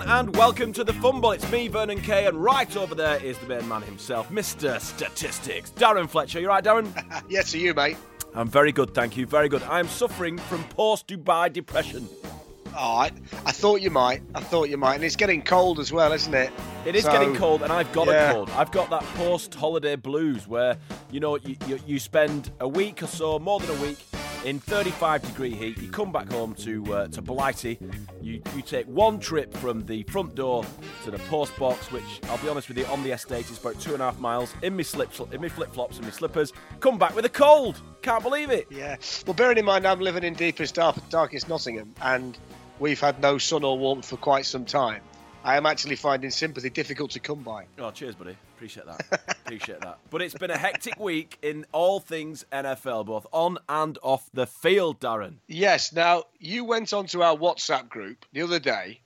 Everyone, and welcome to the Fumble. It's me, Vernon Kay, and right over there is the main man himself, Mr. Statistics, Darren Fletcher. You right, Darren? Yes, to you, mate. I'm very good, thank you. Very good. I am suffering from post Dubai depression. Oh, I, I thought you might. I thought you might. And it's getting cold as well, isn't it? It is So- getting cold, and I've got yeah. a cold. I've got that post-holiday blues where you know you, you, you spend a week or so, more than a week, in 35 degree heat. You come back home to uh, to Blighty. You you take one trip from the front door to the post box, which I'll be honest with you, on the estate is about two and a half miles. In my slips, in my flip flops and my slippers. Come back with a cold. Can't believe it. Yeah. Well, bearing in mind I'm living in deepest, dark, darkest Nottingham, and we've had no sun or warmth for quite some time. I am actually finding sympathy difficult to come by. Oh, cheers, buddy. Appreciate that. Appreciate that. But it's been a hectic week in all things NFL, both on and off the field, Darren. Yes. Now you went onto our WhatsApp group the other day,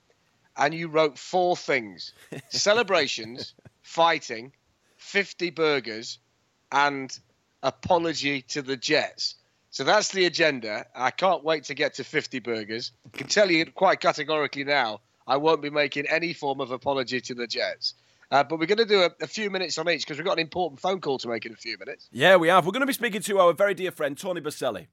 and you wrote four things: celebrations, fighting, fifty burgers, and apology to the Jets. So that's the agenda. I can't wait to get to 50 burgers. I can tell you quite categorically now, I won't be making any form of apology to the Jets. Uh, but we're going to do a, a few minutes on each because we've got an important phone call to make in a few minutes. Yeah, we have. We're going to be speaking to our very dear friend Tony Boselli.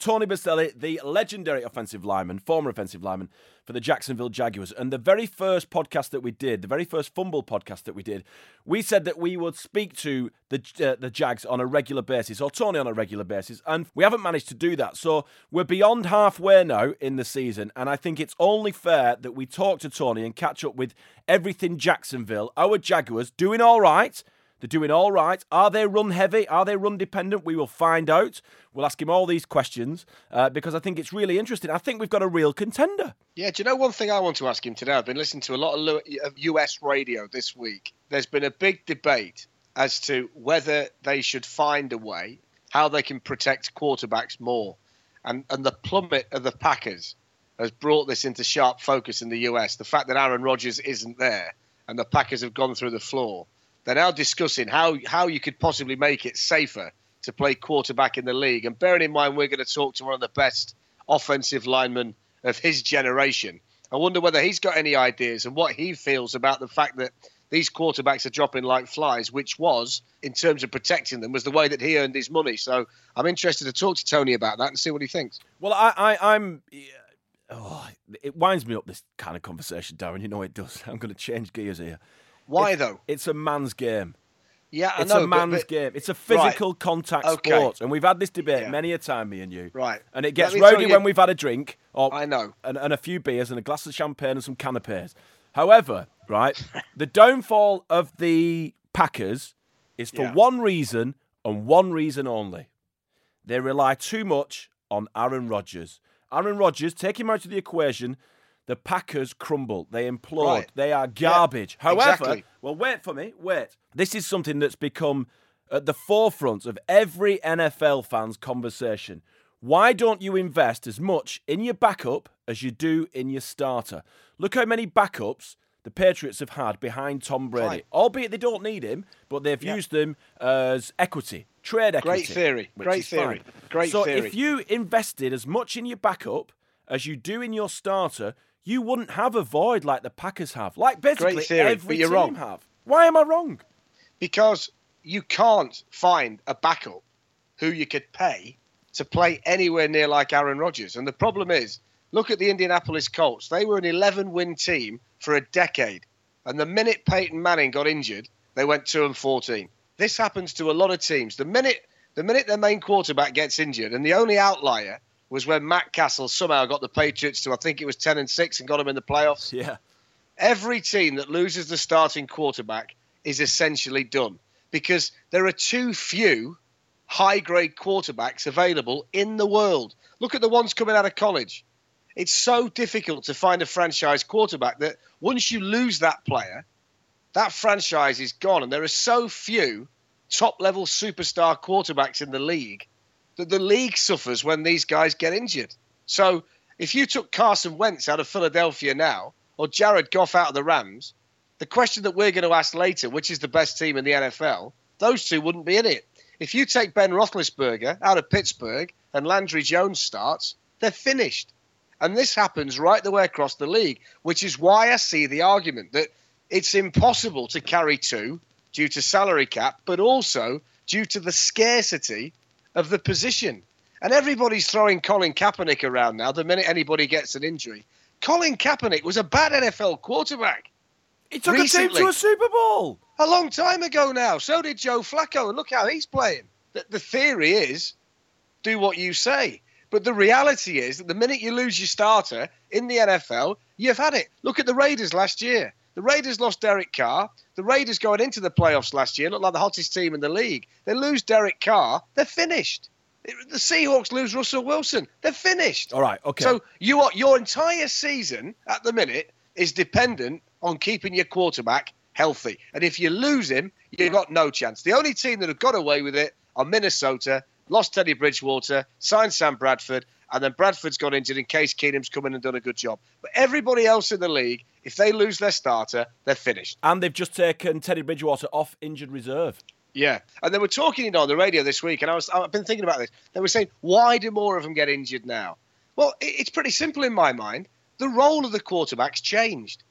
Tony Boselli, the legendary offensive lineman, former offensive lineman for the Jacksonville Jaguars. And the very first podcast that we did, the very first fumble podcast that we did, we said that we would speak to the uh, the Jags on a regular basis, or Tony on a regular basis, and we haven't managed to do that. So we're beyond halfway now in the season, and I think it's only fair that we talk to Tony and catch up with everything Jacksonville. Our Jaguars doing all right. They're doing all right. Are they run heavy? Are they run dependent? We will find out. We'll ask him all these questions uh, because I think it's really interesting. I think we've got a real contender. Yeah, do you know one thing I want to ask him today? I've been listening to a lot of US radio this week. There's been a big debate as to whether they should find a way how they can protect quarterbacks more. And and the plummet of the Packers has brought this into sharp focus in the US. The fact that Aaron Rodgers isn't there and the Packers have gone through the floor. They're now discussing how how you could possibly make it safer to play quarterback in the league. And bearing in mind we're going to talk to one of the best offensive linemen of his generation. I wonder whether he's got any ideas and what he feels about the fact that these quarterbacks are dropping like flies, which was, in terms of protecting them, was the way that he earned his money. So I'm interested to talk to Tony about that and see what he thinks. Well, I, I, I'm. yeah, Oh, it winds me up this kind of conversation, Darren. You know it does. I'm going to change gears here. Why It's- though? It's a man's game. Yeah, I It's know, a man's but- game. It's a physical contact Okay. sport, and we've had this debate Yeah. many a time, me and you. Right. And it gets rowdy when we've had a drink, or I know. and, and a few beers and a glass of champagne and some canapes. However, right, the downfall of the Packers is for Yeah. one reason and one reason only. They rely too much on Aaron Rodgers. Aaron Rodgers, take him out of the equation. The Packers crumble. They implode. Right. They are garbage. However, exactly. well, wait for me. Wait. This is something that's become at the forefront of every NFL fan's conversation. Why don't you invest as much in your backup as you do in your starter. Look how many backups the Patriots have had behind Tom Brady. Fine. Albeit they don't need him, but they've Yeah. used them as equity, trade equity. Great theory. Great theory. fine. Great so theory. So if you invested as much in your backup as you do in your starter, you wouldn't have a void like the Packers have. Like basically theory, every team wrong. have. Why am I wrong? because you can't find a backup who you could pay to play anywhere near like Aaron Rodgers. And the problem is, look at the Indianapolis Colts. They were an 11 win team for a decade. And the minute Peyton Manning got injured, they went 2 and 14. This happens to a lot of teams. The minute the minute their main quarterback gets injured, and the only outlier was when Matt Cassel somehow got the Patriots to I think it was 10 and 6 and got them in the playoffs Yeah. every team that loses the starting quarterback is essentially done because there are too few high grade quarterbacks available in the world. Look at the ones coming out of college. It's so difficult to find a franchise quarterback that once you lose that player, that franchise is gone. And there are so few top level superstar quarterbacks in the league that the league suffers when these guys get injured. So if you took Carson Wentz out of Philadelphia now, or Jared Goff out of the Rams, the question that we're going to ask later, which is the best team in the NFL, those two wouldn't be in it. If you take Ben Roethlisberger out of Pittsburgh and Landry Jones starts, they're finished. And this happens right the way across the league, which is why I see the argument that it's impossible to carry two due to salary cap, but also due to the scarcity of the position. And everybody's throwing Colin Kaepernick around now the minute anybody gets an injury. Colin Kaepernick was a bad NFL quarterback He took a team to a Super Bowl. a long time ago now. So did Joe Flacco, and look how he's playing. The, the theory is do what you say. But the reality is that the minute you lose your starter in the NFL, you've had it. Look at the Raiders last year. The Raiders lost Derek Carr. The Raiders going into the playoffs last year looked like the hottest team in the league. They lose Derek Carr, they're finished. The Seahawks lose Russell Wilson, they're finished. All right, okay. So you are, your entire season at the minute is dependent on keeping your quarterback healthy. And if you lose him, you've got no chance. The only team that have got away with it are Minnesota, lost Teddy Bridgewater, signed Sam Bradford, and then Bradford's got injured in Case Keenum's come in and done a good job. But everybody else in the league, if they lose their starter, they're finished. and they've just taken Teddy Bridgewater off injured reserve. Yeah, and they were talking you know, on the radio this week, and I was I've been thinking about this. They were saying, why do more of them get injured now? Well, it's pretty simple in my mind. The role of the quarterbacks changed.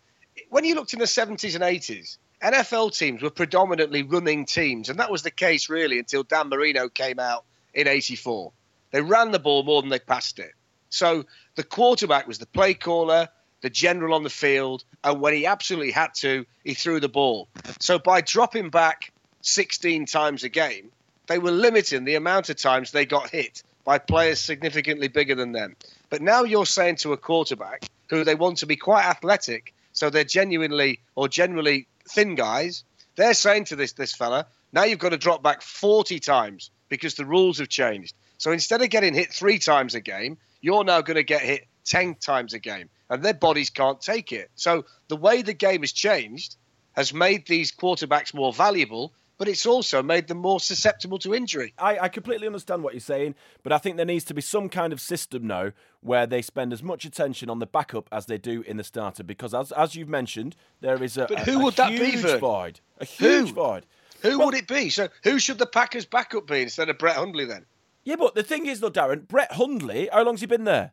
When you looked in the 70s and 80s, NFL teams were predominantly running teams, and that was the case really until Dan Marino came out in '84. They ran the ball more than they passed it. So the quarterback was the play caller, the general on the field, and when he absolutely had to, he threw the ball. So by dropping back 16 times a game, they were limiting the amount of times they got hit by players significantly bigger than them. But now you're saying to a quarterback who they want to be quite athletic, so they're genuinely or generally thin guys, they're saying to this this fella, now you've got to drop back 40 times because the rules have changed. So instead of getting hit three times a game, you're now going to get hit 10 times a game, and their bodies can't take it. So the way the game has changed has made these quarterbacks more valuable, but it's also made them more susceptible to injury. I, I completely understand what you're saying, but I think there needs to be some kind of system now where they spend as much attention on the backup as they do in the starter. Because as as you've mentioned, there is a, But a- who a would that be, Vern? void. A huge Who? void. Who Well- would it be? So who should the Packers' backup be instead of Brett Hundley then? Yeah, but the thing is though, Darren, Brett Hundley, how long's he been there?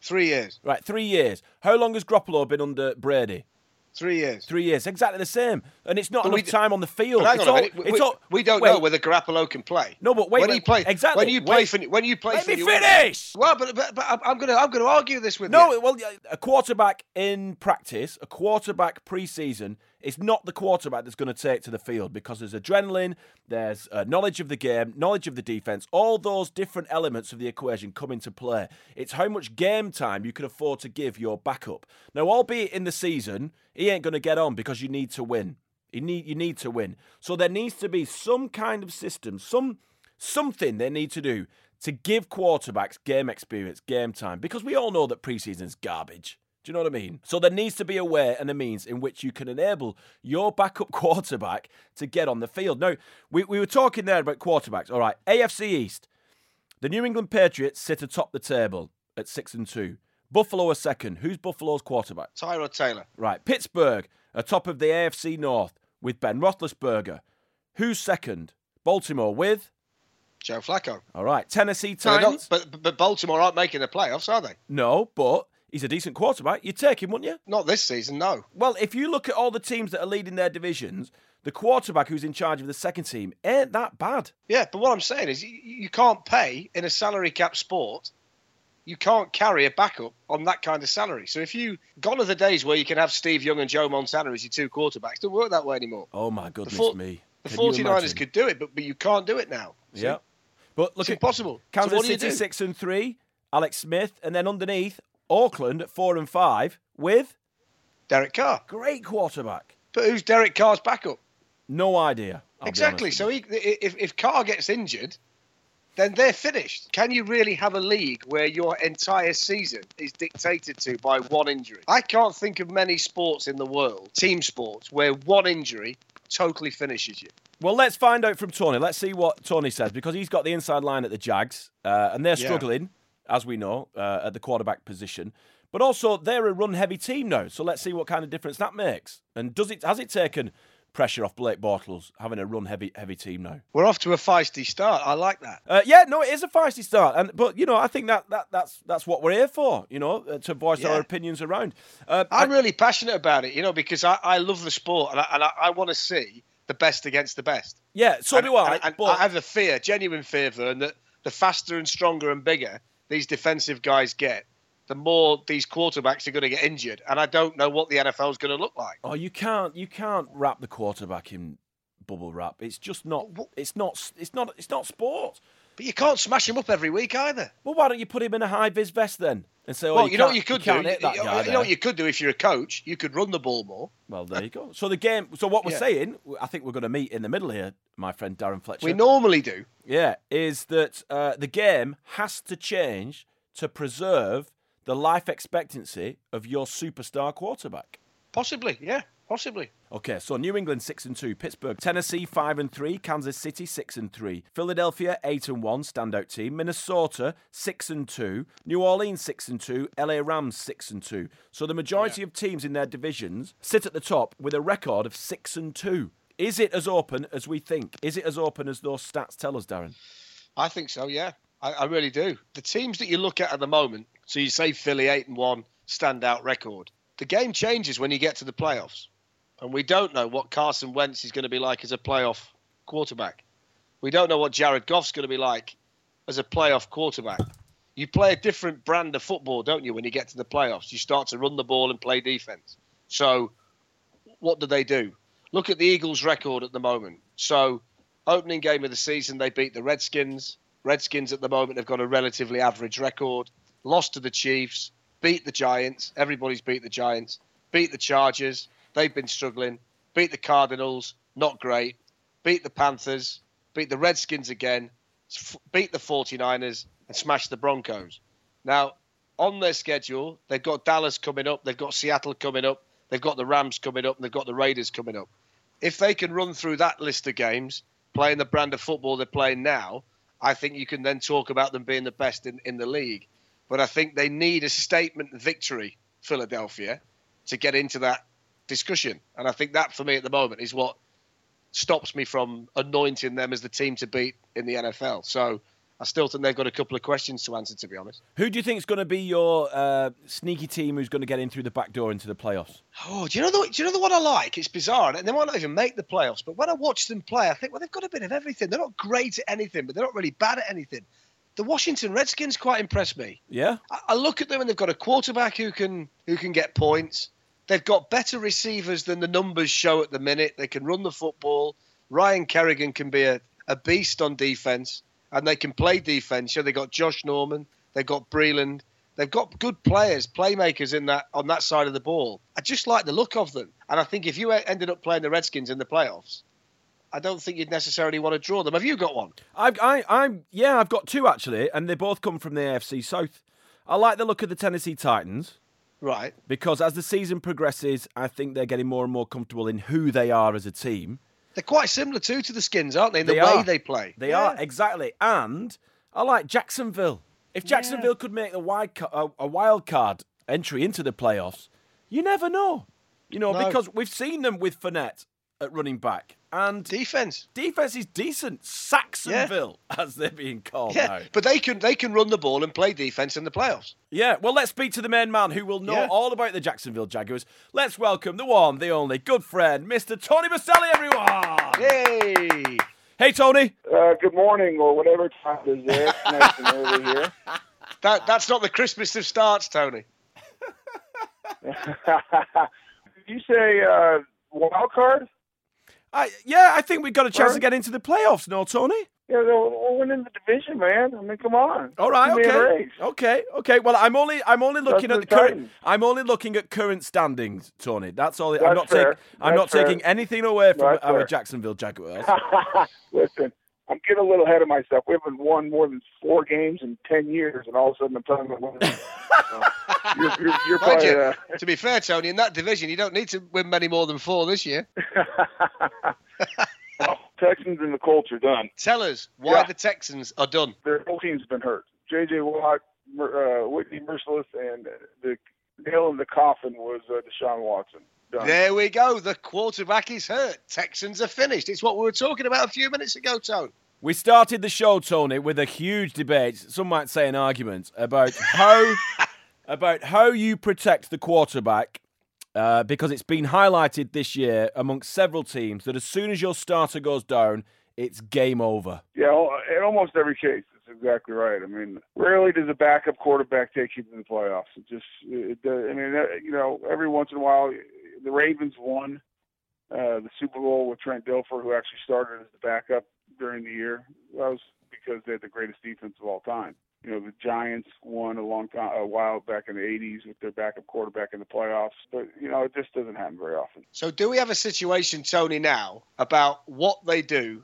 Three years. Right, three years. How long has Garoppolo been under Brady? Three years. Three years, exactly the same. And it's not But enough d- time on the field. Hang it's on a all, minute. We, it's we- all- we don't wait, know whether Garoppolo can play. No, but wait, when wait, you play exactly, when you play for when you play Let for me finish! Well, but, but, but I'm going to I'm going to argue this with No, you. No, well, a quarterback in practice, a quarterback pre-season, is not the quarterback that's going to take to the field because there's adrenaline, there's uh, knowledge of the game, knowledge of the defense. All those different elements of the equation come into play. It's how much game time you can afford to give your backup. Now, albeit in the season, he ain't going to get on because you need to win. You need you need to win. So there needs to be some kind of system, some something they need to do to give quarterbacks game experience, game time, because we all know that preseason's garbage. Do you know what I mean? So there needs to be a way and a means in which you can enable your backup quarterback to get on the field. Now, we, we were talking there about quarterbacks. All right, AFC East. The New England Patriots sit atop the table at six and two. Buffalo are second. Who's Buffalo's quarterback? Tyrod Taylor. Right. Pittsburgh atop of the AFC North with Ben Roethlisberger. Who's second? Baltimore with? Joe Flacco. All right. Tennessee Titans? not, but, but Baltimore aren't making the playoffs, are they? no, but he's a decent quarterback. You'd take him, wouldn't you? Not this season, no. Well, if you look at all the teams that are leading their divisions, the quarterback who's in charge of the second team ain't that bad. Yeah, but what I'm saying is you, you can't pay in a salary cap sport. You can't carry a backup on that kind of salary. So if you gone are the days where you can have Steve Young and Joe Montana as your two quarterbacks, it doesn't work that way anymore. Oh my goodness four- me. The Can you 49ers could do it, but, but you can't do it now. Yeah. But look It's at impossible. So Kansas you City six and three, Alex Smith, and then underneath Oakland at four and five with Derek Carr. great quarterback. But who's Derek Carr's backup? No idea. I'll exactly. So he, if, if Carr gets injured, then they're finished. Can you really have a league where your entire season is dictated to by one injury? I can't think of many sports in the world, team sports, where one injury totally finishes you. Well, let's find out from Tony. Let's see what Tony says because he's got the inside line at the Jags, uh, and they're Yeah. struggling, as we know, uh, at the quarterback position. But also, they're a run-heavy team now, so let's see what kind of difference that makes. And does it has it taken pressure off Blake Bortles having a run-heavy heavy team now? We're off to a feisty start. I like that. Uh, yeah, no, it is a feisty start, and but you know, I think that, that that's that's what we're here for, you know, uh, to voice our opinions around. Uh, I'm really passionate about it, you know, because I, I love the sport and I, and I, I want to see the best against the best. yeah, so and, do I. And, and but I have a fear, genuine fear, Vern, that the faster and stronger and bigger these defensive guys get, the more these quarterbacks are going to get injured. And I don't know what the NFL is going to look like. oh, you can't you can't wrap the quarterback in bubble wrap. It's just not. It's not. It's not. It's not sport. But you can't smash him up every week either. Well, why don't you put him in a high vis vest then and say, oh, well, you, you, know what you could can't do? hit that you, guy you know what you could do if you're a coach? You could run the ball more. Well, there you go. So the game. So what we're Yeah. saying, I think we're going to meet in the middle here, my friend Darren Fletcher. We normally do. Yeah, is that uh, the game has to change to preserve the life expectancy of your superstar quarterback. Possibly, yeah, possibly. Okay, so New England six and two, Pittsburgh, Tennessee five and three, Kansas City six and three, Philadelphia eight and one, standout team, Minnesota six and two, New Orleans six and two, LA Rams six and two. So the majority of teams in their divisions sit at the top with a record of six and two. Is it as open as we think? Is it as open as those stats tell us, Darren? I think so, yeah. I, I really do. The teams that you look at at the moment, so you say Philly 8 and 1, standout record. The game changes when you get to the playoffs. And we don't know what Carson Wentz is going to be like as a playoff quarterback. We don't know what Jared Goff's going to be like as a playoff quarterback. You play a different brand of football, don't you, when you get to the playoffs? You start to run the ball and play defense. So, what do they do? Look at the Eagles' record at the moment. So, opening game of the season, they beat the Redskins. Redskins at the moment have got a relatively average record. Lost to the Chiefs, beat the Giants. Everybody's beat the Giants. Beat the Chargers. They've been struggling. Beat the Cardinals. Not great. Beat the Panthers. Beat the Redskins again. Beat the 49ers and smashed the Broncos. Now, on their schedule, they've got Dallas coming up. They've got Seattle coming up. They've got the Rams coming up. And they've got the Raiders coming up. If they can run through that list of games, playing the brand of football they're playing now, I think you can then talk about them being the best in, in the league. But I think they need a statement victory, Philadelphia, to get into that discussion. And I think that, for me, at the moment, is what stops me from anointing them as the team to beat in the NFL. So I still think they've got a couple of questions to answer, to be honest. Who do you think is going to be your uh, sneaky team who's going to get in through the back door into the playoffs? Oh, do you know the do you know the one I like? It's bizarre, and they might not even make the playoffs. But when I watch them play, I think, well, they've got a bit of everything. They're not great at anything, but they're not really bad at anything. The Washington Redskins quite impressed me. Yeah? I, I look at them and they've got a quarterback who can who can get points. They've got better receivers than the numbers show at the minute. They can run the football. Ryan Kerrigan can be a, a beast on defense, and they can play defense. Yeah, they got Josh Norman. They've got Breeland. They've got good players, playmakers in that on that side of the ball. I just like the look of them, and I think if you ended up playing the Redskins in the playoffs, I don't think you'd necessarily want to draw them. Have you got one? I've, I, I'm, yeah, I've got two actually, and they both come from the AFC South. I like the look of the Tennessee Titans Right. because as the season progresses, I think they're getting more and more comfortable in who they are as a team. They're quite similar too to the Skins, aren't they? In the They way are. they play. They Yeah. are exactly, and I like Jacksonville If Jacksonville could make a wild, ca- a, a wild card entry into the playoffs, you never know. You know, No. because we've seen them with Fournette at running back. And Defense. defense is decent. Sacksonville, as they're being called Yeah, now. but they can they can run the ball and play defense in the playoffs. Yeah, well, let's speak to the main man who will know Yeah. all about the Jacksonville Jaguars. Let's welcome the one, the only good friend, Mr. Tony Boselli, everyone. Yay! Hey, Tony. Uh, good morning, or whatever time it is there. Nice and early here. That that's not the Christmas of starts, Tony. You say uh, wild card? I, yeah, I think we've got a chance to get into the playoffs, no, Tony? Yeah, we're winning the division, man. I mean, come on. All right, Give me a okay, okay, okay. Well, I'm only, I'm only looking at That's the the current. I'm only looking at current standings, Tony. That's all. I'm not taking. I'm That's not fair. taking anything away from That's our fair. Jacksonville Jaguars. Listen, I'm getting a little ahead of myself. We haven't won more than four games in ten years, and all of a sudden I'm talking about winning. So, you're, you're, you're probably. you, Uh, to be fair, Tony, in that division, you don't need to win many more than four this year. well, Texans and the Colts are done. Tell us why Yeah. the Texans are done. Their whole team's been hurt. J.J. Watt, uh, Whitney Mercilus, and the nail in the coffin was uh, Deshaun Watson. Done. There we go. The quarterback is hurt. Texans are finished. It's what we were talking about a few minutes ago, Tony. We started the show, Tony, with a huge debate. Some might say an argument about how about how you protect the quarterback, uh, because it's been highlighted this year amongst several teams that as soon as your starter goes down, it's game over. Yeah, in almost every case, that's exactly right. I mean, rarely does a backup quarterback take you to the playoffs. It just, it, does I mean, you know, every once in a while, the Ravens won uh, the Super Bowl with Trent Dilfer, who actually started as the backup during the year. That was because they had the greatest defense of all time. You know, the Giants won a long time, a while back in the '80s with their backup quarterback in the playoffs. But you know, it just doesn't happen very often. So, do we have a situation, Tony, now about what they do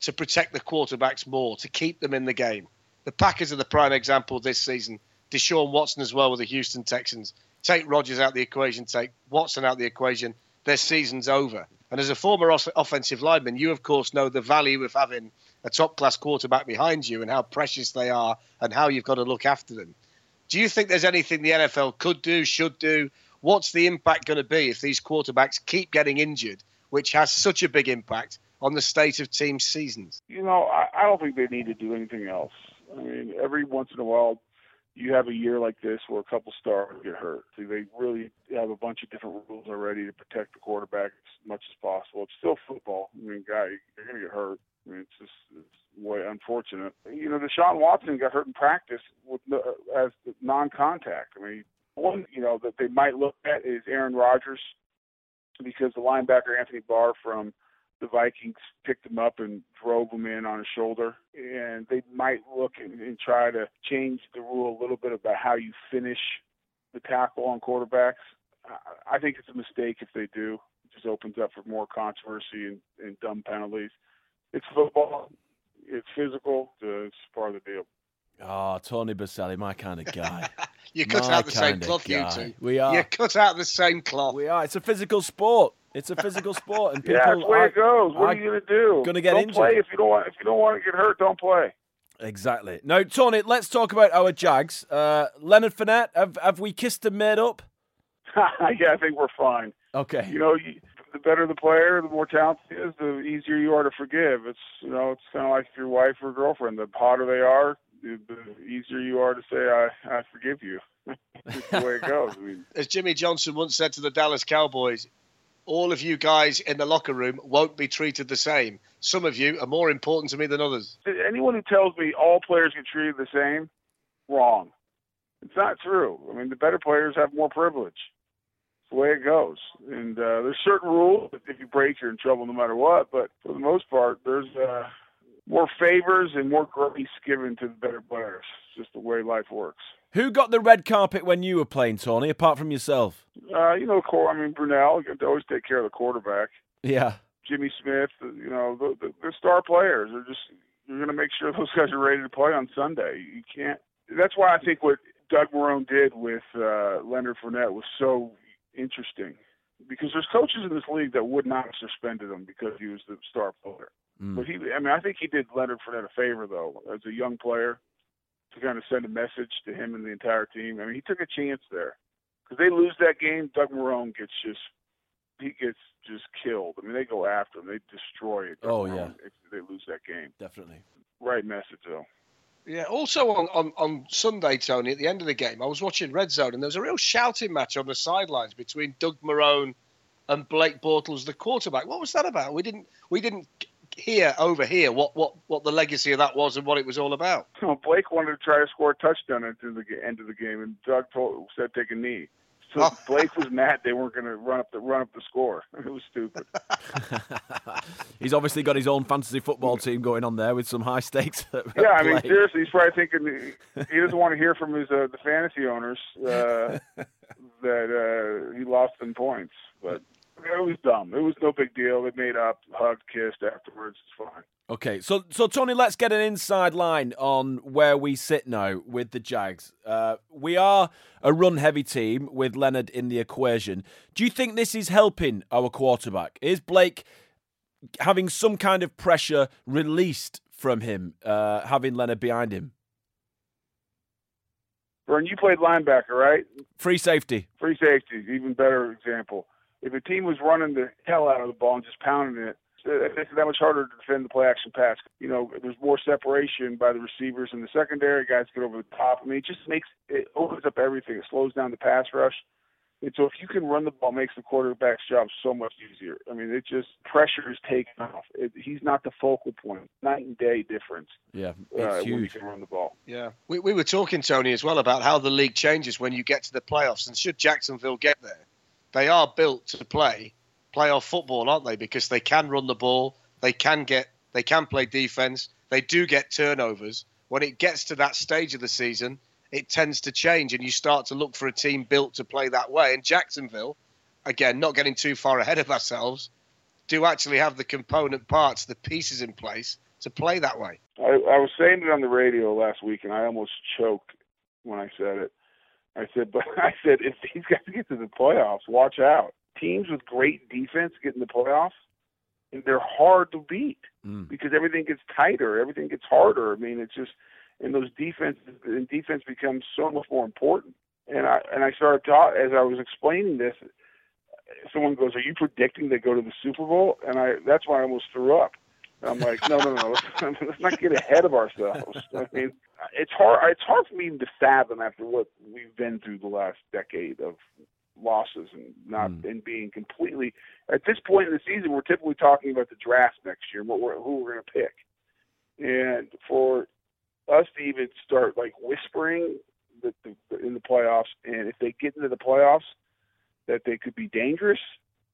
to protect the quarterbacks more, to keep them in the game? The Packers are the prime example this season. Deshaun Watson as well with the Houston Texans. Take Rodgers out the equation, take Watson out the equation. Their season's over. And as a former off- offensive lineman, you of course know the value of having a top class quarterback behind you and how precious they are and how you've got to look after them. Do you think there's anything the NFL could do, should do? What's the impact going to be if these quarterbacks keep getting injured, which has such a big impact on the state of team seasons? you know, I, I don't think they need to do anything else. I mean, every once in a while, you have a year like this where a couple stars get hurt. So they really have a bunch of different rules already to protect the quarterback as much as possible. It's still football. I mean, guy, you're to get hurt. I mean, it's just it's way unfortunate. You know, Deshaun Watson got hurt in practice with no, as non-contact. I mean, one you know that they might look at is Aaron Rodgers because the linebacker Anthony Barr from the Vikings picked him up and drove him in on his shoulder. And they might look and, and try to change the rule a little bit about how you finish the tackle on quarterbacks. I, I think it's a mistake if they do. It just opens up for more controversy and, and dumb penalties. It's football. It's physical. uh, It's part of the deal. Oh, Tony Boselli, my kind of guy. You cut My out the same kinda cloth, you two. We are. You cut out the same cloth. We are. It's a physical sport. It's a physical sport, and people yeah, that's the way are it goes. What are are you gonna do? gonna get don't injured. play if you don't want. If you don't want to get hurt, don't play. exactly. Now, Tony, let's talk about our Jags. Uh, Leonard Fournette, have have we kissed and made up? yeah, I think we're fine. Okay. you know, you, the better the player, the more talented he is, the easier you are to forgive. It's you know, it's kind of like your wife or girlfriend. The hotter they are, the, the easier you are to say I I forgive you. It's the way it goes. I mean, As Jimmy Johnson once said to the Dallas Cowboys, all of you guys in the locker room won't be treated the same. Some of you are more important to me than others. anyone who tells me all players get treated the same, wrong. It's not true. I mean, the better players have more privilege. It's the way it goes. And uh, there's certain rules. If you break, you're in trouble no matter what. But for the most part, there's uh, more favors and more grace given to the better players. It's just the way life works. Who got the red carpet when you were playing, Tony, apart from yourself? Uh, you know, Cor- I mean, Brunell, they always take care of the quarterback. Yeah. Jimmy Smith, you know, the, the, the star players are just, you're going to make sure those guys are ready to play on Sunday. You can't, that's why I think what Doug Marrone did with uh, Leonard Fournette was so interesting because there's coaches in this league that would not have suspended him because he was the star player. Mm. But he, I mean, I think he did Leonard Fournette a favor though, as a young player. to kind of send a message to him and the entire team. I mean, he took a chance there because they lose that game. Doug Marrone gets just he gets just killed. I mean, they go after him, they destroy it. Oh yeah, if they lose that game. Definitely. Right message though. Yeah. Also on, on, on Sunday, Tony, at the end of the game, I was watching Red Zone, and there was a real shouting match on the sidelines between Doug Marrone and Blake Bortles, the quarterback. What was that about? We didn't we didn't hear over here what, what, what the legacy of that was and what it was all about. Well, Blake wanted to try to score a touchdown at the end of the game, and Doug told, said take a knee. So oh. Blake was mad they weren't going to run up the run up the score. It was stupid. he's obviously got his own fantasy football team going on there with some high stakes. yeah, I mean seriously, he's probably thinking he doesn't want to hear from his uh, the fantasy owners uh, that uh, he lost in points, but it was dumb. It was no big deal. They made up, hugged, kissed afterwards. It's fine. Okay, so so Tony, let's get an inside line on where we sit now with the Jags. Uh, we are a run-heavy team with Leonard in the equation. Do you think this is helping our quarterback? Is Blake having some kind of pressure released from him, uh, having Leonard behind him? Vern, you played linebacker, right? Free safety. Free safety, even better example. If a team was running the hell out of the ball and just pounding it, it makes it that much harder to defend the play action pass. You know, there's more separation by the receivers in the secondary. Guys get over the top. I mean, it just makes it opens up everything. It slows down the pass rush. And so if you can run the ball, makes the quarterback's job so much easier. I mean, it just pressure is taken off. It, he's not the focal point. Night and day difference. Yeah, it's uh, huge. When you can run the ball. Yeah, we we were talking Tony as well about how the league changes when you get to the playoffs, and should Jacksonville get there, they are built to play playoff football, aren't they? Because they can run the ball, they can get, they can play defense, they do get turnovers. When it gets to that stage of the season, it tends to change, and you start to look for a team built to play that way. And Jacksonville, again, not getting too far ahead of ourselves, do actually have the component parts, the pieces in place to play that way. I, I was saying it on the radio last week, and I almost choked when I said it. I said, but I said if these guys get to the playoffs, watch out teams with great defense get in the playoffs, and they're hard to beat mm. because everything gets tighter, everything gets harder. I mean, it's just and those defenses and defense becomes so much more important. And I and I started talk as I was explaining this. Someone goes, "Are you predicting they go to the Super Bowl?" And I that's why I almost threw up. I'm like, no, no, no. Let's, let's not get ahead of ourselves. I mean, it's hard. It's hard for me to fathom after what we've been through the last decade of losses and not mm. and being completely at this point in the season we're typically talking about the draft next year and what we're who we're going to pick and for us to even start like whispering that the, in the playoffs and if they get into the playoffs that they could be dangerous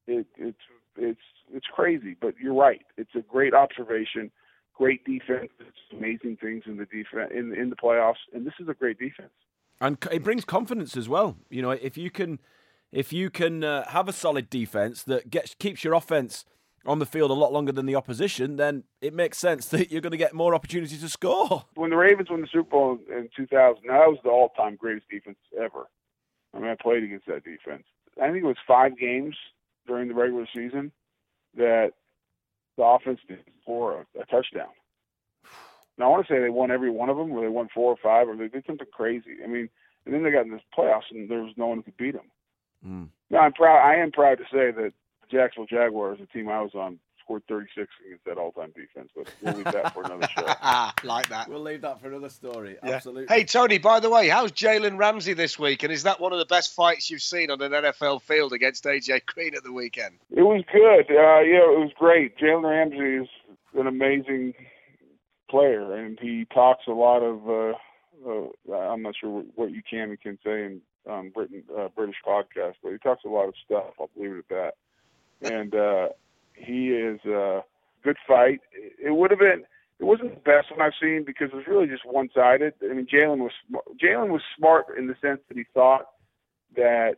it, it's it's it's crazy but you're right it's a great observation great defense it's amazing things in the defense in in the playoffs and this is a great defense and it brings confidence as well you know if you can if you can uh, have a solid defense that gets keeps your offense on the field a lot longer than the opposition, then it makes sense that you're going to get more opportunities to score. When the Ravens won the Super Bowl in 2000, that was the all-time greatest defense ever. I mean, I played against that defense. I think it was five games during the regular season that the offense did score a, a touchdown. Now I want to say they won every one of them, or they won four or five, or they did something crazy. I mean, and then they got in the playoffs, and there was no one who could beat them. Mm. No, I'm proud. I am proud to say that the Jacksonville Jaguars, the team I was on, scored 36 against that all-time defense. But we'll leave that for another show. Ah, like that. We'll leave that for another story. Yeah. Absolutely. Hey Tony, by the way, how's Jalen Ramsey this week? And is that one of the best fights you've seen on an NFL field against AJ Green at the weekend? It was good. Uh, yeah, it was great. Jalen Ramsey is an amazing player, and he talks a lot of. Uh, uh, I'm not sure what you can and can say in um, Britain uh, British podcast, but he talks a lot of stuff. I'll leave it at that. And uh, he is a uh, good fight. It would have been. It wasn't the best one I've seen because it was really just one-sided. I mean, Jalen was Jalen was smart in the sense that he thought that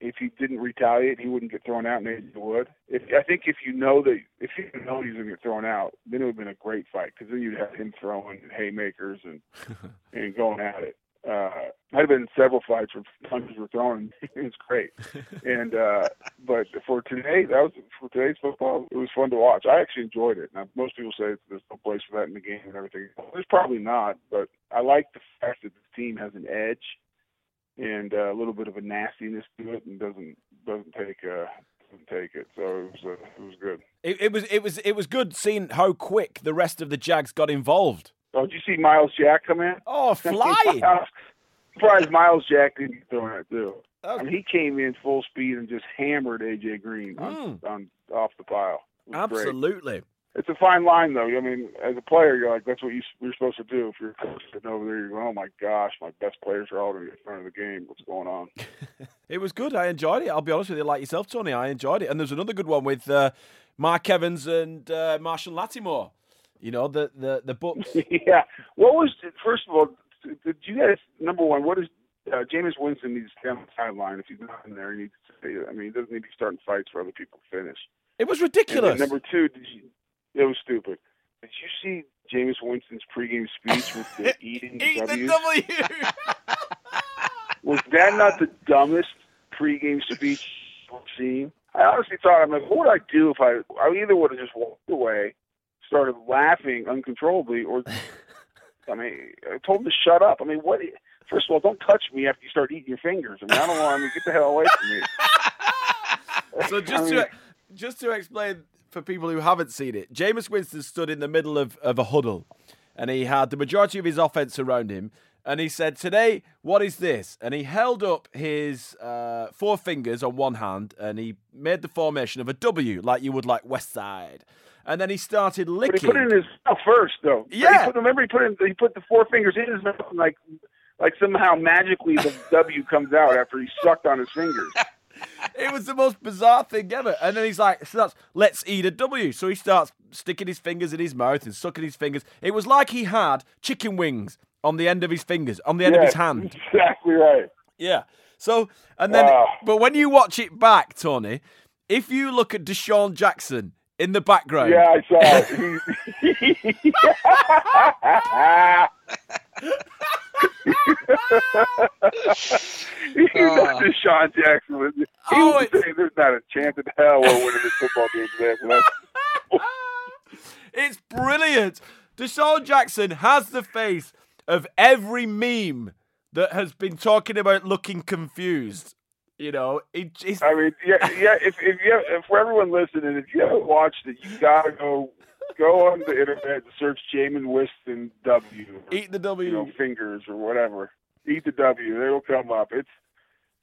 if he didn't retaliate, he wouldn't get thrown out, and he would. If, I think if you know that if you know he's going to get thrown out, then it would have been a great fight because then you'd have him throwing haymakers and and going at it. Uh, might have been several fights where punches were thrown. it was great. and uh, but for today, that was for today's football. It was fun to watch. I actually enjoyed it. Now, most people say there's no place for that in the game and everything. There's probably not, but I like the fact that the team has an edge and uh, a little bit of a nastiness to it, and doesn't doesn't take uh, doesn't take it. So it was uh, it was good. It, it was it was it was good seeing how quick the rest of the Jags got involved. Oh, did you see Myles Jack come in? Oh, flying! surprised Myles Jack didn't get thrown out too. Okay. I mean, he came in full speed and just hammered AJ Green on, mm. on off the pile. Absolutely. Great. It's a fine line, though. I mean, as a player, you're like, that's what you, you're supposed to do. If you're sitting over there, you're going, oh my gosh, my best players are all in front of the game. What's going on? it was good. I enjoyed it. I'll be honest with you, like yourself, Tony. I enjoyed it. And there's another good one with uh, Mark Evans and uh, Marshall Lattimore. You know, the the the Bucs. yeah. What was first of all? Did you guys number one? What is uh, Jameis Winston needs to stay on the sideline if he's not in there. He needs to stay. I mean, he doesn't need to be starting fights for other people to finish. It was ridiculous. number two, did you, it was stupid. Did you see Jameis Winston's pregame speech with the the W? was that not the dumbest pregame speech I've seen? I honestly thought, I'm like, what would I do if I? I either would have just walked away, started laughing uncontrollably, or I mean, I told him to shut up. I mean, what? First of all, don't touch me after you start eating your fingers. I mean, I don't want. I mean, get the hell away from me. so just I mean, to just to explain for people who haven't seen it, Jameis Winston stood in the middle of, of a huddle, and he had the majority of his offense around him. And he said, "Today, what is this?" And he held up his uh, four fingers on one hand, and he made the formation of a W, like you would like West Side and then he started licking. But he put it in his mouth first, though. Yeah. He put, remember, he put in, he put the four fingers in his mouth, and like like somehow magically the W comes out after he sucked on his fingers. it was the most bizarre thing ever. And then he's like, starts, let's eat a W. So he starts sticking his fingers in his mouth and sucking his fingers. It was like he had chicken wings on the end of his fingers, on the end of his hand. Exactly right. Yeah. So, and then, but when you watch it back, Tony, if you look at DeSean Jackson in the background. Yeah, I saw it. you know uh, DeSean Jackson. He oh, was saying there's not a chance in hell we're winning this football game today. it's brilliant. DeSean Jackson has the face of every meme that has been talking about looking confused. You know, it, it's. I mean, yeah, yeah. If if you have, if for everyone listening, if you haven't watched it, you gotta go go on the internet and search Jameis Winston W. Eat the W. You know, fingers or whatever. Eat the W. It'll come up. It's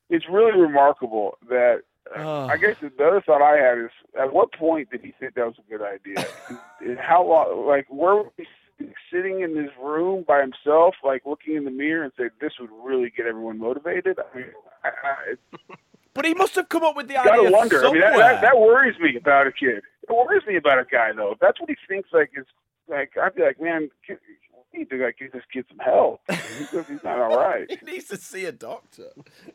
it's really remarkable that. Uh, I guess the other thought I had is, at what point did he think that was a good idea? and how long? Like, where was he sitting in his room by himself, like looking in the mirror and say, "This would really get everyone motivated"? I mean, I, I, but he must have come up with the idea. Gotta wonder. Somewhere. I mean, that, that, that worries me about a kid. It worries me about a guy though. If that's what he thinks like is like I'd be like, man, need to like, give this kid some help. He's, he's not all right. he needs to see a doctor.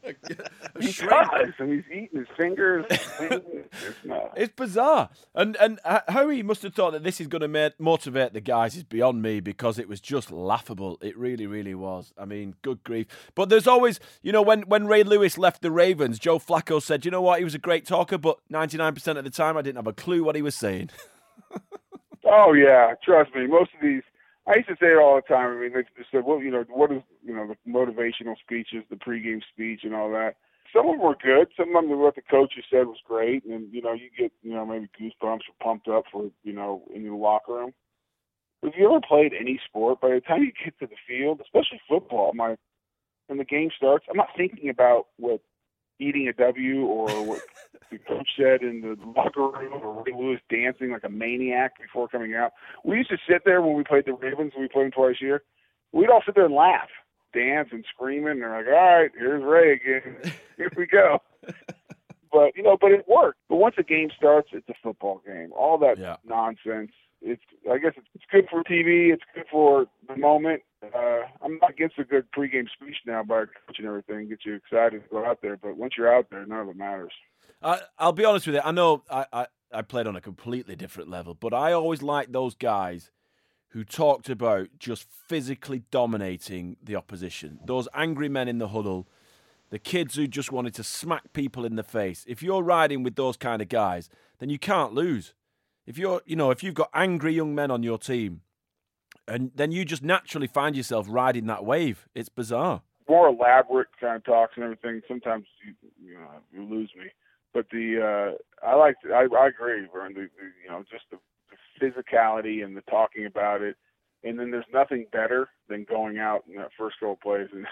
A, a he does, and he's eating his fingers. it's, not. it's bizarre, and and uh, how he must have thought that this is going to motivate the guys is beyond me because it was just laughable. It really, really was. I mean, good grief. But there's always, you know, when when Ray Lewis left the Ravens, Joe Flacco said, you know what, he was a great talker, but 99% of the time I didn't have a clue what he was saying. oh yeah, trust me. Most of these I used to say it all the time. I mean, they said, well, you know, what is, you know, the motivational speeches, the pregame speech, and all that. Some of them were good. Some of them, what the coaches said was great, and you know, you get, you know, maybe goosebumps or pumped up for, you know, in your locker room. If you ever played any sport, by the time you get to the field, especially football, my when the game starts, I'm not thinking about what eating a W or what the coach said in the locker room or Ray Lewis dancing like a maniac before coming out. We used to sit there when we played the Ravens, we played them twice a year. We'd all sit there and laugh, dance and screaming, and they're like, All right, here's Ray again. Here we go. but you know, but it worked. But once a game starts, it's a football game. All that yeah. nonsense. It's I guess it's good for TV. It's good for the moment uh, I'm not against a good pregame speech now by coach and everything, get you excited to go out there. But once you're out there, none of it matters. Uh, I'll be honest with you. I know I, I, I played on a completely different level, but I always liked those guys who talked about just physically dominating the opposition. Those angry men in the huddle, the kids who just wanted to smack people in the face. If you're riding with those kind of guys, then you can't lose. If you're, you know, if you've got angry young men on your team, and then you just naturally find yourself riding that wave. It's bizarre. More elaborate kind of talks and everything. Sometimes you, you know you lose me, but the uh, I like I, I agree, Vern. The, the, you know just the, the physicality and the talking about it, and then there's nothing better than going out in that first goal plays, and,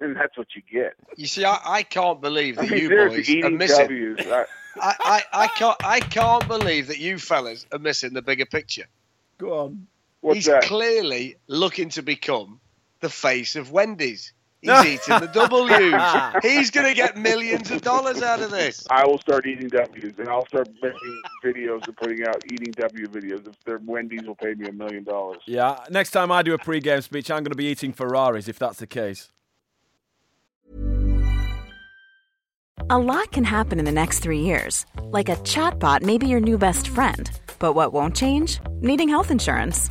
and that's what you get. You see, I, I can't believe that I mean, you seriously, boys are missing. W's. I, I, I, I can't I can't believe that you fellas are missing the bigger picture. Go on. What's He's that? clearly looking to become the face of Wendy's. He's eating the W's. He's going to get millions of dollars out of this. I will start eating W's, and I'll start making videos and putting out eating W videos. If their Wendy's will pay me a million dollars. Yeah, next time I do a pre-game speech, I'm going to be eating Ferraris if that's the case. A lot can happen in the next three years. Like a chatbot may be your new best friend. But what won't change? Needing health insurance.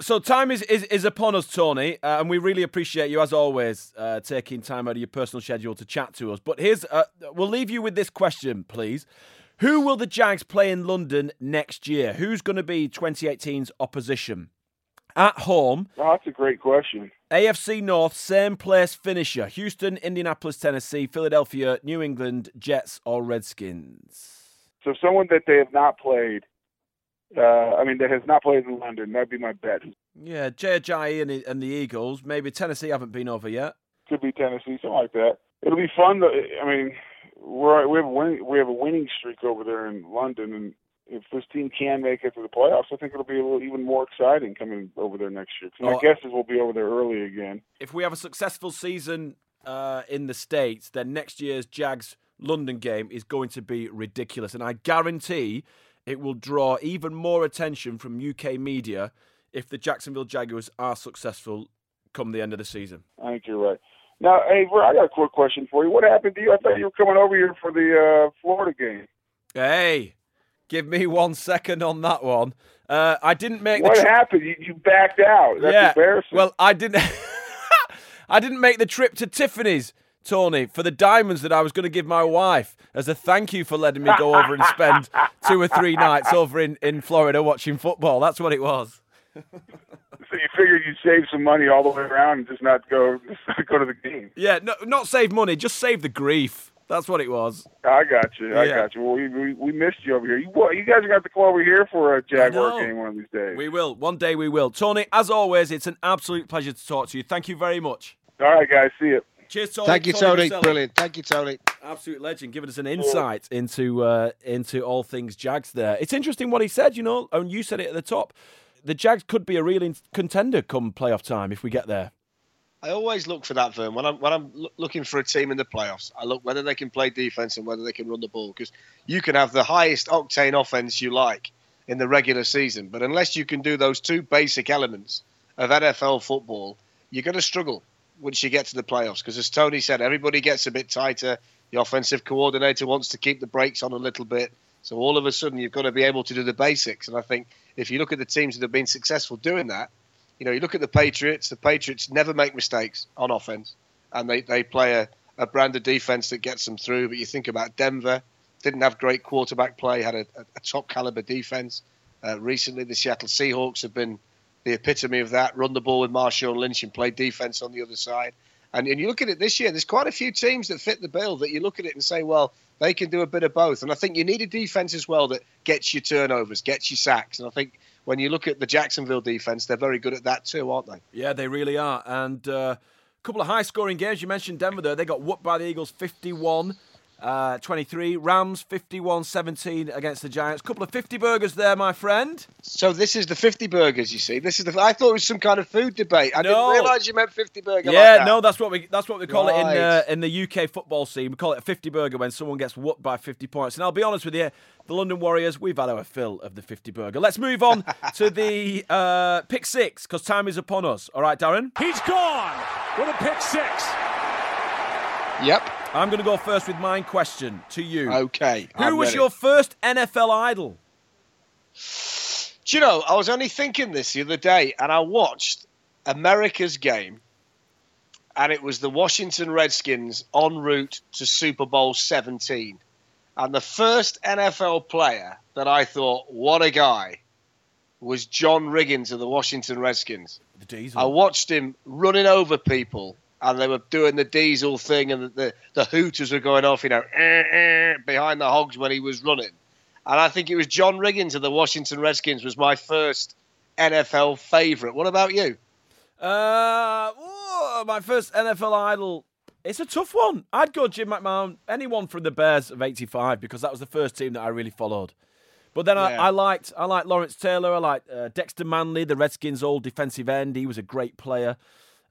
So time is, is, is upon us, Tony, uh, and we really appreciate you, as always, uh, taking time out of your personal schedule to chat to us. But here's, uh, we'll leave you with this question, please. Who will the Jags play in London next year? Who's going to be 2018's opposition? At home, Oh, that's a great question. AFC North, same place finisher. Houston, Indianapolis, Tennessee, Philadelphia, New England, Jets, or Redskins? So someone that they have not played, uh, I mean, that has not played in London, that'd be my bet. Yeah, JJ and, the- and the Eagles. Maybe Tennessee haven't been over yet. Could be Tennessee, something like that. It'll be fun. To, I mean, we're, we have a win, we have a winning streak over there in London, and if this team can make it to the playoffs, I think it'll be a little even more exciting coming over there next year. 'Cause my Oh. guess is we'll be over there early again. if we have a successful season uh, in the States, then next year's Jags London game is going to be ridiculous. And I guarantee it will draw even more attention from UK media if the Jacksonville Jaguars are successful come the end of the season. I think you're right. Now, hey, I got a quick question for you. What happened to you? I thought you were coming over here for the uh, Florida game. Hey, give me one second on that one. Uh, I didn't make What the. tri- happened? You, you backed out. That's yeah. embarrassing. Well, I didn't. I didn't make the trip to Tiffany's, Tony, for the diamonds that I was going to give my wife as a thank you for letting me go over and spend two or three nights over in, in Florida watching football. That's what it was. so you figured you'd save some money all the way around and just not go just not go to the game. Yeah, no, not save money, just save the grief. That's what it was. I got you. I Yeah. got you. Well, we, we we missed you over here. You you guys are going to come over here for a Jaguar game one of these days. We will. One day we will. Tony, as always, it's an absolute pleasure to talk to you. Thank you very much. All right, guys. See you. Cheers, Tony. Thank you, Tony. Boselli. Brilliant. Thank you, Tony. absolute legend, giving us an insight into uh, into all things Jags. There, it's interesting what he said. You know, and you said it at the top. The Jags could be a real in- contender come playoff time if we get there. I always look for that, Vern. When I'm when I'm loo- looking for a team in the playoffs, I look whether they can play defense and whether they can run the ball. Because you can have the highest octane offense you like in the regular season, but unless you can do those two basic elements of NFL football, you're going to struggle once you get to the playoffs. Because as Tony said, everybody gets a bit tighter. The offensive coordinator wants to keep the brakes on a little bit. So all of a sudden, you've got to be able to do the basics. And I think if you look at the teams that have been successful doing that, you know, you look at the Patriots. The Patriots never make mistakes on offense, and they, they play a, a brand of defense that gets them through. But you think about Denver, didn't have great quarterback play, had a, a, top caliber defense. Uh, recently, the Seattle Seahawks have been the epitome of that. Run the ball with Marshawn Lynch and play defense on the other side. And, and you look at it this year, there's quite a few teams that fit the bill that you look at it and say, well, they can do a bit of both. And I think you need a defense as well that gets you turnovers, gets you sacks. And I think when you look at the Jacksonville defense, they're very good at that too, aren't they? Yeah, they really are. And uh, a couple of high scoring games. You mentioned Denver there. They got whooped by the Eagles 51 uh, 23. Rams 51 17 against the Giants. Couple of 50 burgers there, my friend. So this is the 50 burgers, you see. This is the. I thought it was some kind of food debate. I No. didn't realise you meant 50 burger. Yeah, like that. no, that's what we that's what we call it in uh, in the UK football scene. We call it a 50 burger when someone gets whooped by 50 points. And I'll be honest with you, the London Warriors, we've had our fill of the 50 burger. Let's move on to the uh, pick six because time is upon us. All right, Darren. He's gone with a pick six. Yep. I'm going to go first with my question to you. Okay. Who I'm was ready. your first NFL idol? Do you know, I was only thinking this the other day, and I watched America's game, and it was the Washington Redskins en route to Super Bowl 17. And the first NFL player that I thought, what a guy, was John Riggins of the Washington Redskins. The Diesel. I watched him running over people, and they were doing the diesel thing, and the, the, the hooters were going off, you know, eh, eh, behind the hogs when he was running. And I think it was John Riggins of the Washington Redskins was my first NFL favourite. What about you? Uh, oh, my first NFL idol. It's a tough one. I'd go Jim McMahon, anyone from the Bears of '85 because that was the first team that I really followed. But then I, I liked I liked Lawrence Taylor. I liked uh, Dexter Manley, the Redskins' old defensive end. He was a great player.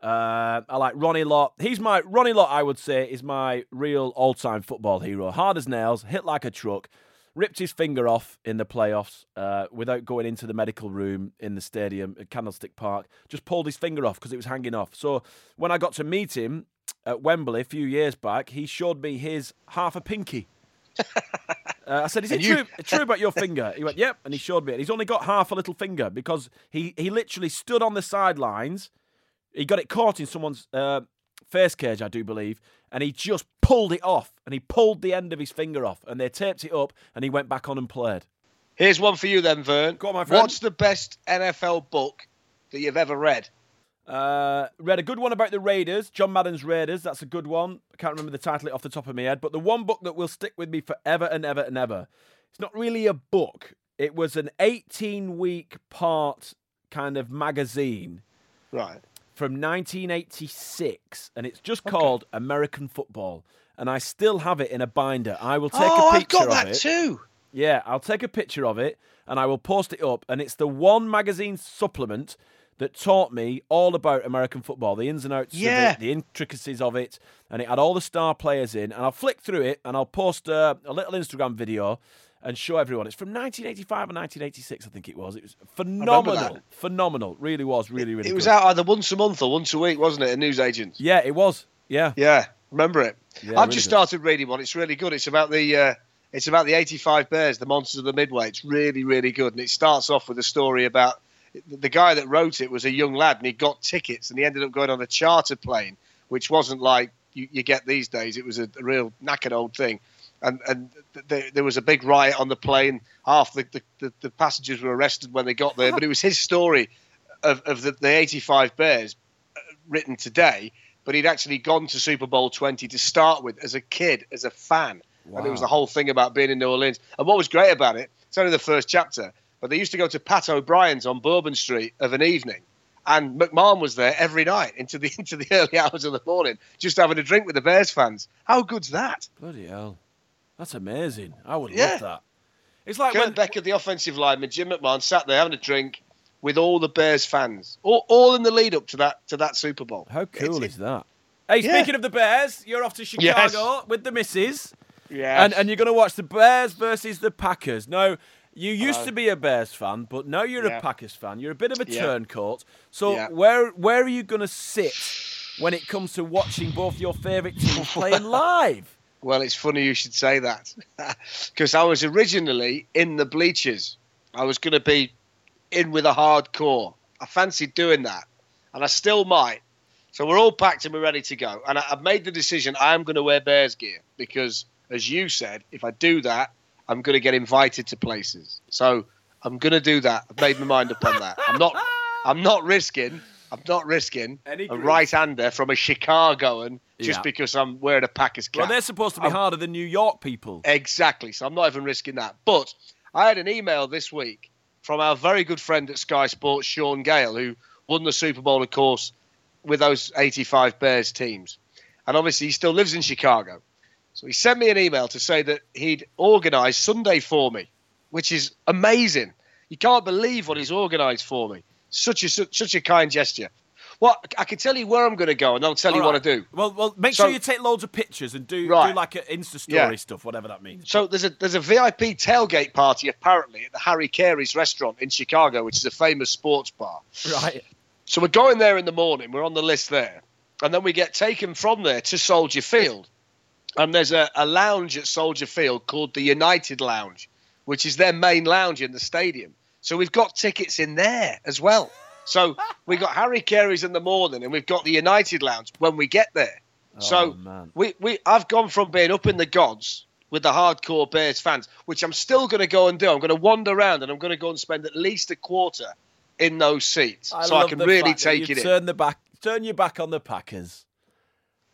Uh, I like Ronnie Lott. He's my Ronnie Lott. I would say is my real all-time football hero. Hard as nails, hit like a truck. Ripped his finger off in the playoffs uh, without going into the medical room in the stadium at Candlestick Park. Just pulled his finger off because it was hanging off. So when I got to meet him at Wembley a few years back, he showed me his half a pinky. Uh, I said, "Is it you- true, true about your finger?" He went, "Yep," and he showed me. it. He's only got half a little finger because he he literally stood on the sidelines. He got it caught in someone's uh, face cage, I do believe, and he just pulled it off. And he pulled the end of his finger off, and they taped it up, and he went back on and played. Here's one for you then, Vern. Go on, my friend. What's the best NFL book that you've ever read? Uh, read a good one about the Raiders, John Madden's Raiders. That's a good one. I can't remember the title off the top of my head, but the one book that will stick with me forever and ever and ever. It's not really a book. It was an 18 week part kind of magazine Right. From 1986, and it's just called American Football. And I still have it in a binder. I will take a picture of it. oh, a I've picture got of that it. too. Yeah, I'll take a picture of it and I will post it up. And it's the one magazine supplement that taught me all about American football, the ins and outs Yeah. of it, the intricacies of it. And it had all the star players in. And I'll flick through it and I'll post uh, a little Instagram video and show everyone. It's from 1985 or 1986, I think it was. It was phenomenal. Phenomenal. Really was. Really, really It was out either once a month or once a week, wasn't it? A newsagents. Yeah, it was. Yeah. Yeah, remember it. Yeah, I've really just started reading one. It's really good. It's about the uh, it's about the '85 Bears, the monsters of the Midway. It's really, really good, and it starts off with a story about the guy that wrote it was a young lad, and he got tickets, and he ended up going on a charter plane, which wasn't like you, you get these days. It was a, a real knackered old thing, and and th- there, there was a big riot on the plane. Half the, the, the, the passengers were arrested when they got there, but it was his story of, of the, the '85 Bears uh, written today, but he'd actually gone to Super Bowl 20 to start with as a kid, as a fan. Wow. And it was the whole thing about being in New Orleans. And what was great about it, it's only the first chapter, but they used to go to Pat O'Brien's on Bourbon Street of an evening. And McMahon was there every night into the into the early hours of the morning, just having a drink with the Bears fans. How good's that? Bloody hell. That's amazing. I would Yeah. love that. It's like Kurt when, Becker, the offensive lineman, Jim McMahon sat there having a drink with all the Bears fans, all, all in the lead up to that to that Super Bowl. How cool It's- is that? Hey, Yeah. speaking of the Bears, you're off to Yes. Chicago with the missus. Yeah, And, and you're going to watch the Bears versus the Packers. Now, you used to be a Bears fan, but now you're Yeah. a Packers fan. You're a bit of a turncoat. So, where where are you going to sit when it comes to watching both your favourite teams playing live? Well, it's funny you should say that because I was originally in the bleachers. I was going to be in with a hardcore. I fancied doing that, and I still might. So we're all packed and we're ready to go. And I, I've made the decision I am going to wear Bears gear because, as you said, if I do that, I'm going to get invited to places. So I'm going to do that. I've made my mind up on that. I'm not. I'm not risking I'm not risking Any a right-hander from a Chicagoan just Yeah. because I'm wearing a Packers cap. Well, they're supposed to be I'm- harder than New York people. Exactly. So I'm not even risking that. But I had an email this week from our very good friend at Sky Sports, Shaun Gayle, who won the Super Bowl, of course, with those 85 Bears teams. And obviously, he still lives in Chicago. So he sent me an email to say that he'd organised Sunday for me, which is amazing. You can't believe what he's organised for me. Such a such, such a kind gesture. Well, I can tell you where I'm going to go, and I'll tell you All what right. to do. Well, well, make So- sure you take loads of pictures and do, Right. do like an Insta story Yeah. stuff, whatever that means. So there's a there's a VIP tailgate party apparently at the Harry Caray's restaurant in Chicago, which is a famous sports bar. Right. So we're going there in the morning. We're on the list there, and then we get taken from there to Soldier Field, and there's a, a lounge at Soldier Field called the United Lounge, which is their main lounge in the stadium. So we've got tickets in there as well. So we've got Harry Caray's in the morning, and we've got the United Lounge when we get there. Oh, so Oh, man. we, we I've gone from being up in the gods with the hardcore Bears fans, which I'm still going to go and do. I'm going to wander around and I'm going to go and spend at least a quarter in those seats, so I can really take you it in. Turn the back, turn your back on the Packers.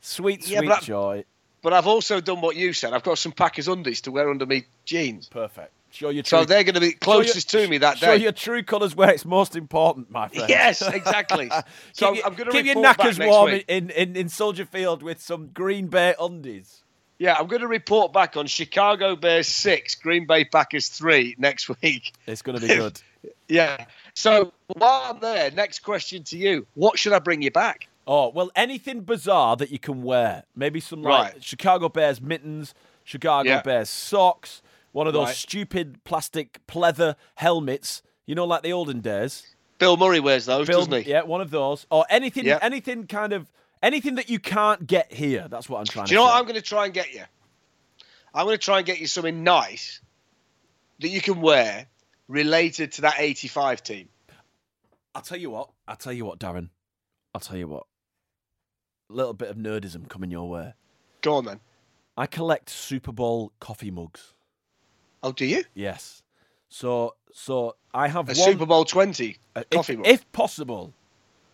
Sweet, Yeah, sweet but I- joy. But I've also done what you said. I've got some Packers undies to wear under me jeans, Perfect. Show your true. so they're going to be closest your- to me that day. Show your true colours where it's most important, my friend. Yes, exactly. so keep your, I'm going to keep your knackers warm week. in, in, in Soldier Field with some Green Bay undies. Yeah, I'm going to report back on Chicago Bears six, Green Bay Packers three next week. It's going to be good. Yeah. So while I'm there, next question to you: What should I bring you back? Oh, well, anything bizarre that you can wear. Maybe some like Right. Chicago Bears mittens, Chicago Yeah. Bears socks, one of those Right. stupid plastic pleather helmets, you know, like the olden days. Bill Murray wears those, Bill- doesn't he? Yeah, one of those. Or anything Yeah. anything kind of anything that you can't get here. That's what I'm trying Do to you know say. what I'm going to try and get you? I'm going to try and get you something nice that you can wear related to that 85 team. I'll tell you what. I'll tell you what, Darren. I'll tell you what. A little bit of nerdism coming your way. Go on then. I collect Super Bowl coffee mugs. Oh, do you? Yes. So so I have A one Super Bowl 20 uh, coffee if, mug. if possible,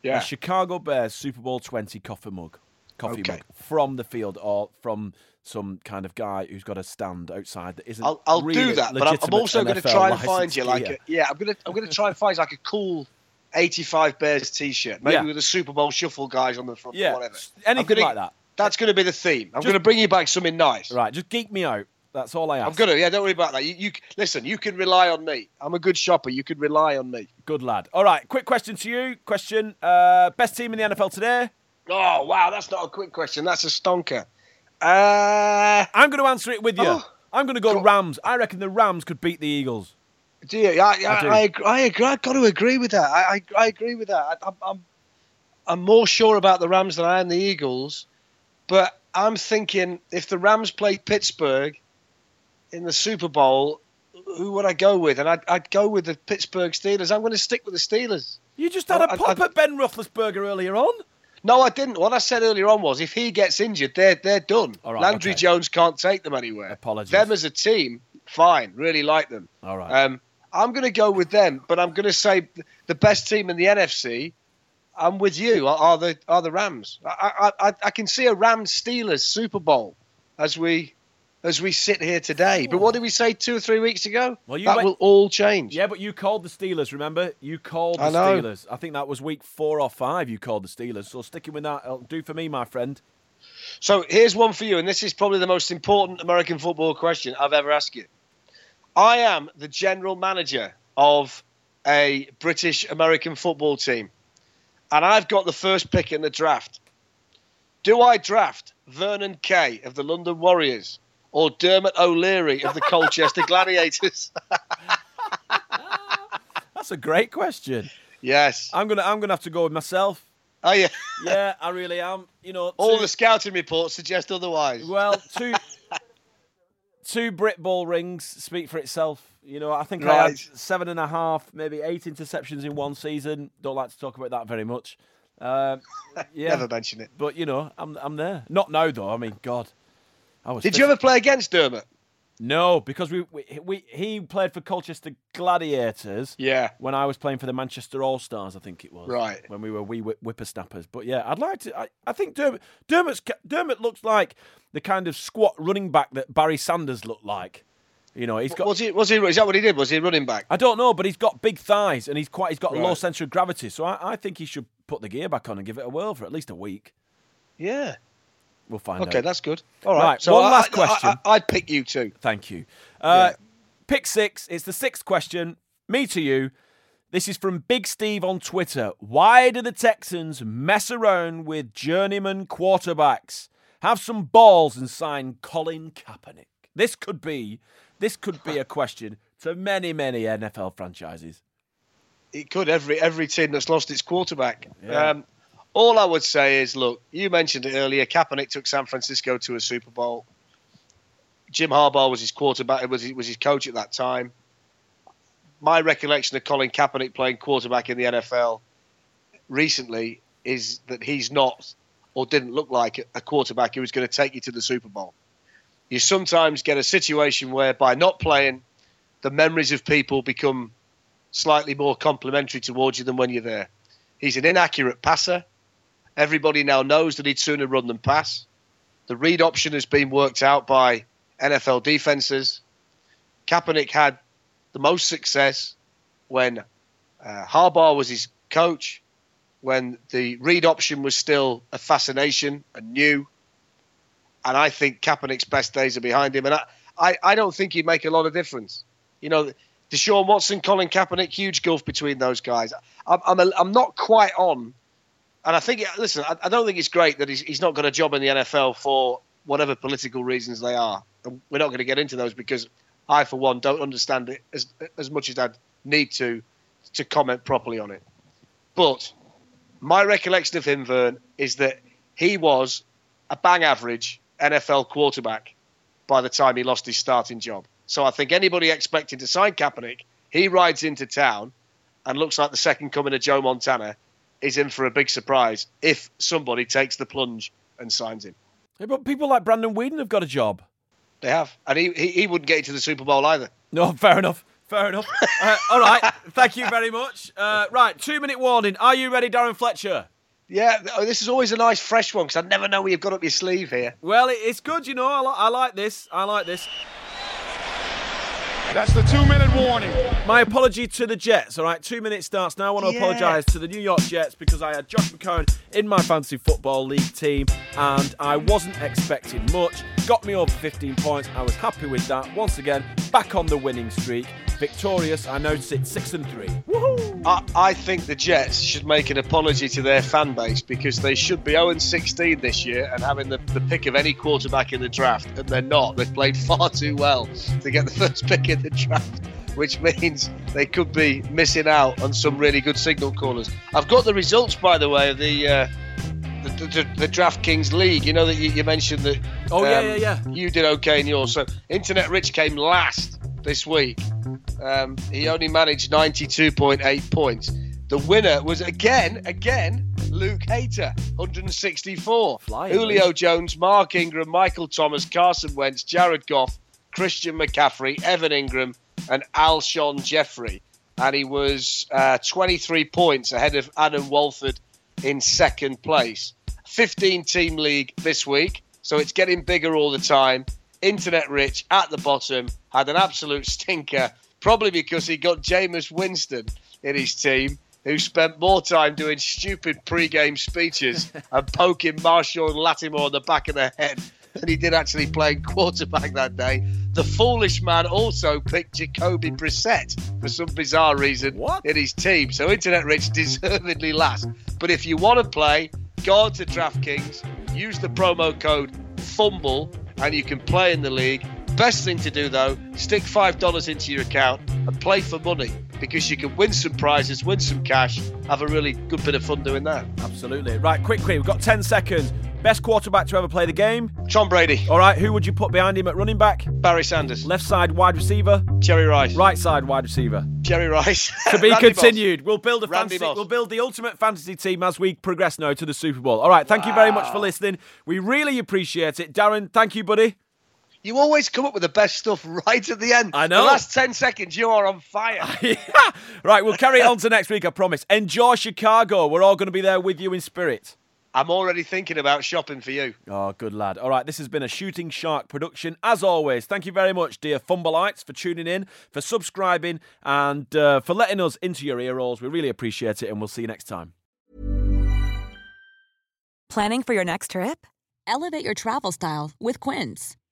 yeah. a Chicago Bears Super Bowl 20 coffee mug. Coffee Okay. mug from the field or from some kind of guy who's got a stand outside that isn't I'll, I'll really do that, but I'm, also going to try and find you like a yeah. I'm going to I'm going to try and find like a cool 85 Bears T-shirt, maybe Yeah. with the Super Bowl shuffle guys on the front, yeah, or whatever. anything gonna- like that. That's going to be the theme. I'm Just- going to bring you back something nice. Right, just geek me out. That's all I ask. I'm to yeah. Don't worry about that. You, you listen. You can rely on me. I'm a good shopper. You can rely on me. Good lad. All right, quick question to you. Question: uh, Best team in the NFL today? Oh wow, that's not a quick question. That's a stonker. Uh, I'm going to answer it with you. Oh. I'm going to go Go- Rams. I reckon the Rams could beat the Eagles. do you? I, I, I I, do. agree, I agree. I got to agree with that. I, I, I agree with that. I, I'm, I'm, I'm more sure about the Rams than I am the Eagles, but I'm thinking if the Rams play Pittsburgh in the Super Bowl, who would I go with? And I'd, I'd go with the Pittsburgh Steelers. I'm going to stick with the Steelers. You just had a I- pop I- at Ben Roethlisberger earlier on. No, I didn't. What I said earlier on was if he gets injured, they're they're done. All right, Landry okay. Jones can't take them anywhere. Apologies. Them as a team, fine. Really like them. All right. Um, I'm going to go with them, but I'm going to say the best team in the NFC. I'm with you. Are, are the are the Rams? I, I I I can see a Rams Steelers Super Bowl as we as we sit here today. But what did we say two or three weeks ago? Well, you that went- will all change. yeah, but you called the Steelers. Remember, you called the I know. Steelers. I think that was week four or five. You called the Steelers. So sticking with that, will do for me, my friend. So here's one for you, and this is probably the most important American football question I've ever asked you. I am the general manager of a British American football team, and I've got the first pick in the draft. Do I draft Vernon Kay of the London Warriors or Dermot O'Leary of the Colchester Gladiators? That's a great question. yes. I'm gonna I'm gonna have to go with myself. Oh yeah. Yeah, I really am. You know, All two- the scouting reports suggest otherwise. well, two two Brit Ball rings speak for itself. You know, I think I had seven and a half, maybe eight interceptions in one season. Don't like to talk about that very much. Um, yeah, Never mention it. but you know, I'm I'm there. Not now though. I mean, God, I was. Did you ever play against Dermot? No, because we, we, we he played for Colchester Gladiators. Yeah. When I was playing for the Manchester All Stars, I think it was. Right. When we were wee whip- whippersnappers. But yeah, I'd like to. I, I think Dermot Dermot's, Dermot looks like the kind of squat running back that Barry Sanders looked like. You know, he's got. Was he? Was he? Is that what he did? Was he running back? I don't know, but he's got big thighs and he's quite. He's got a low centre of gravity, so I, I think he should put the gear back on and give it a whirl for at least a week. Yeah. We'll find out. Okay, that's good. All right. Right, so one I- last question. I, would pick you too. Thank you. Uh, Yeah. Pick six. It's the sixth question. Me to you. This is from Big Steve on Twitter. Why do the Texans mess around with journeyman quarterbacks? Have some balls and sign Colin Kaepernick. This could be, this could be a question to many, many NFL franchises. It could every every team that's lost its quarterback. Yeah. Um, all I would say is, look, you mentioned it earlier. Kaepernick took San Francisco to a Super Bowl. Jim Harbaugh was his quarterback. Was was his coach at that time. My recollection of Colin Kaepernick playing quarterback in the NFL recently is that he's not or didn't look like a quarterback who was going to take you to the Super Bowl. You sometimes get a situation where by not playing, the memories of people become slightly more complimentary towards you than when you're there. He's an inaccurate passer. Everybody now knows that he'd sooner run than pass. The read option has been worked out by NFL defenses. Kaepernick had the most success when uh, Harbaugh was his coach, when the read option was still a fascination and new. And I think Kaepernick's best days are behind him. And I, I, I don't think he'd make a lot of difference. You know, Deshaun Watson, Colin Kaepernick, huge gulf between those guys. I'm, I'm, a, I'm not quite on. And I think, listen, I, I don't think it's great that he's, he's not got a job in the NFL for whatever political reasons they are. And we're not going to get into those because I, for one, don't understand it as, as much as I'd need to to comment properly on it. But my recollection of him, Vern, is that he was a bang average NFL quarterback by the time he lost his starting job. So I think anybody expecting to sign Kaepernick, he rides into town and looks like the second coming of Joe Montana, is in for a big surprise if somebody takes the plunge and signs him. Yeah, but people like Brandon Weeden have got a job. They have. And he, he, he wouldn't get into the Super Bowl either. No, fair enough. Fair enough. Uh, all right. Thank you very much. Uh, right. Two minute warning. Are you ready, Darren Fletcher? Yeah, oh, this is always a nice fresh one because I never know what you've got up your sleeve here. Well, it's good, you know. I, li- I like this. I like this. That's the two minute warning. My apology to the Jets. All right, two minutes starts now. I want to Yeah. apologise to the New York Jets because I had Josh McCown in my fantasy football league team and I wasn't expecting much. Got me over 15 points. I was happy with that. Once again, back on the winning streak. Victorious. I now sit six and three. Woohoo! I, I think the Jets should make an apology to their fan base because they should be 0 16 this year and having the, the pick of any quarterback in the draft, and they're not. They've played far too well to get the first pick in the draft, which means they could be missing out on some really good signal callers. I've got the results, by the way, of the. Uh, the, the, the DraftKings League, you know that you, you mentioned that. Oh, yeah, um, yeah, yeah. You did okay in yours. So Internet Rich came last this week. Um, he only managed 92.8 points. The winner was again, again, Luke Hayter, 164. Flying, Julio Luke. Jones, Mark Ingram, Michael Thomas, Carson Wentz, Jared Goff, Christian McCaffrey, Evan Engram, and Alshon Jeffery. And he was uh, 23 points ahead of Adam Walford in second place. 15 team league this week, so it's getting bigger all the time. Internet Rich at the bottom had an absolute stinker, probably because he got Jameis Winston in his team, who spent more time doing stupid pre-game speeches and poking Marshon Lattimore on the back of the head than he did actually playing quarterback that day. The foolish man also picked Jacoby Brissett for some bizarre reason What? in his team. So Internet Rich deservedly last. But if you want to play, go on to DraftKings, use the promo code FUMBLE, and you can play in the league. Best thing to do though, stick five dollars into your account and play for money because you can win some prizes, win some cash, have a really good bit of fun doing that. Absolutely. Right, quick, quick. We've got 10 seconds. Best quarterback to ever play the game. Tom Brady, All right, who would you put behind him at running back? Barry Sanders, Left side wide receiver, Jerry Rice, right side wide receiver. Jerry Rice. To be Randy continued. We'll build a Randy fantasy, Moss. we'll build the ultimate fantasy team as we progress now to the Super Bowl. All right, thank you very much for listening. We really appreciate it. Darren, thank you, buddy. You always come up with the best stuff right at the end. I know. The last 10 seconds, you are on fire. right, we'll carry it on to next week, I promise. Enjoy Chicago. We're all going to be there with you in spirit. I'm already thinking about shopping for you. Oh, good lad. All right, this has been a Shooting Shark production. As always, thank you very much, dear Fumbleites, for tuning in, for subscribing, and uh, for letting us into your ear holes. We really appreciate it, and we'll see you next time. Planning for your next trip? Elevate your travel style with Quince.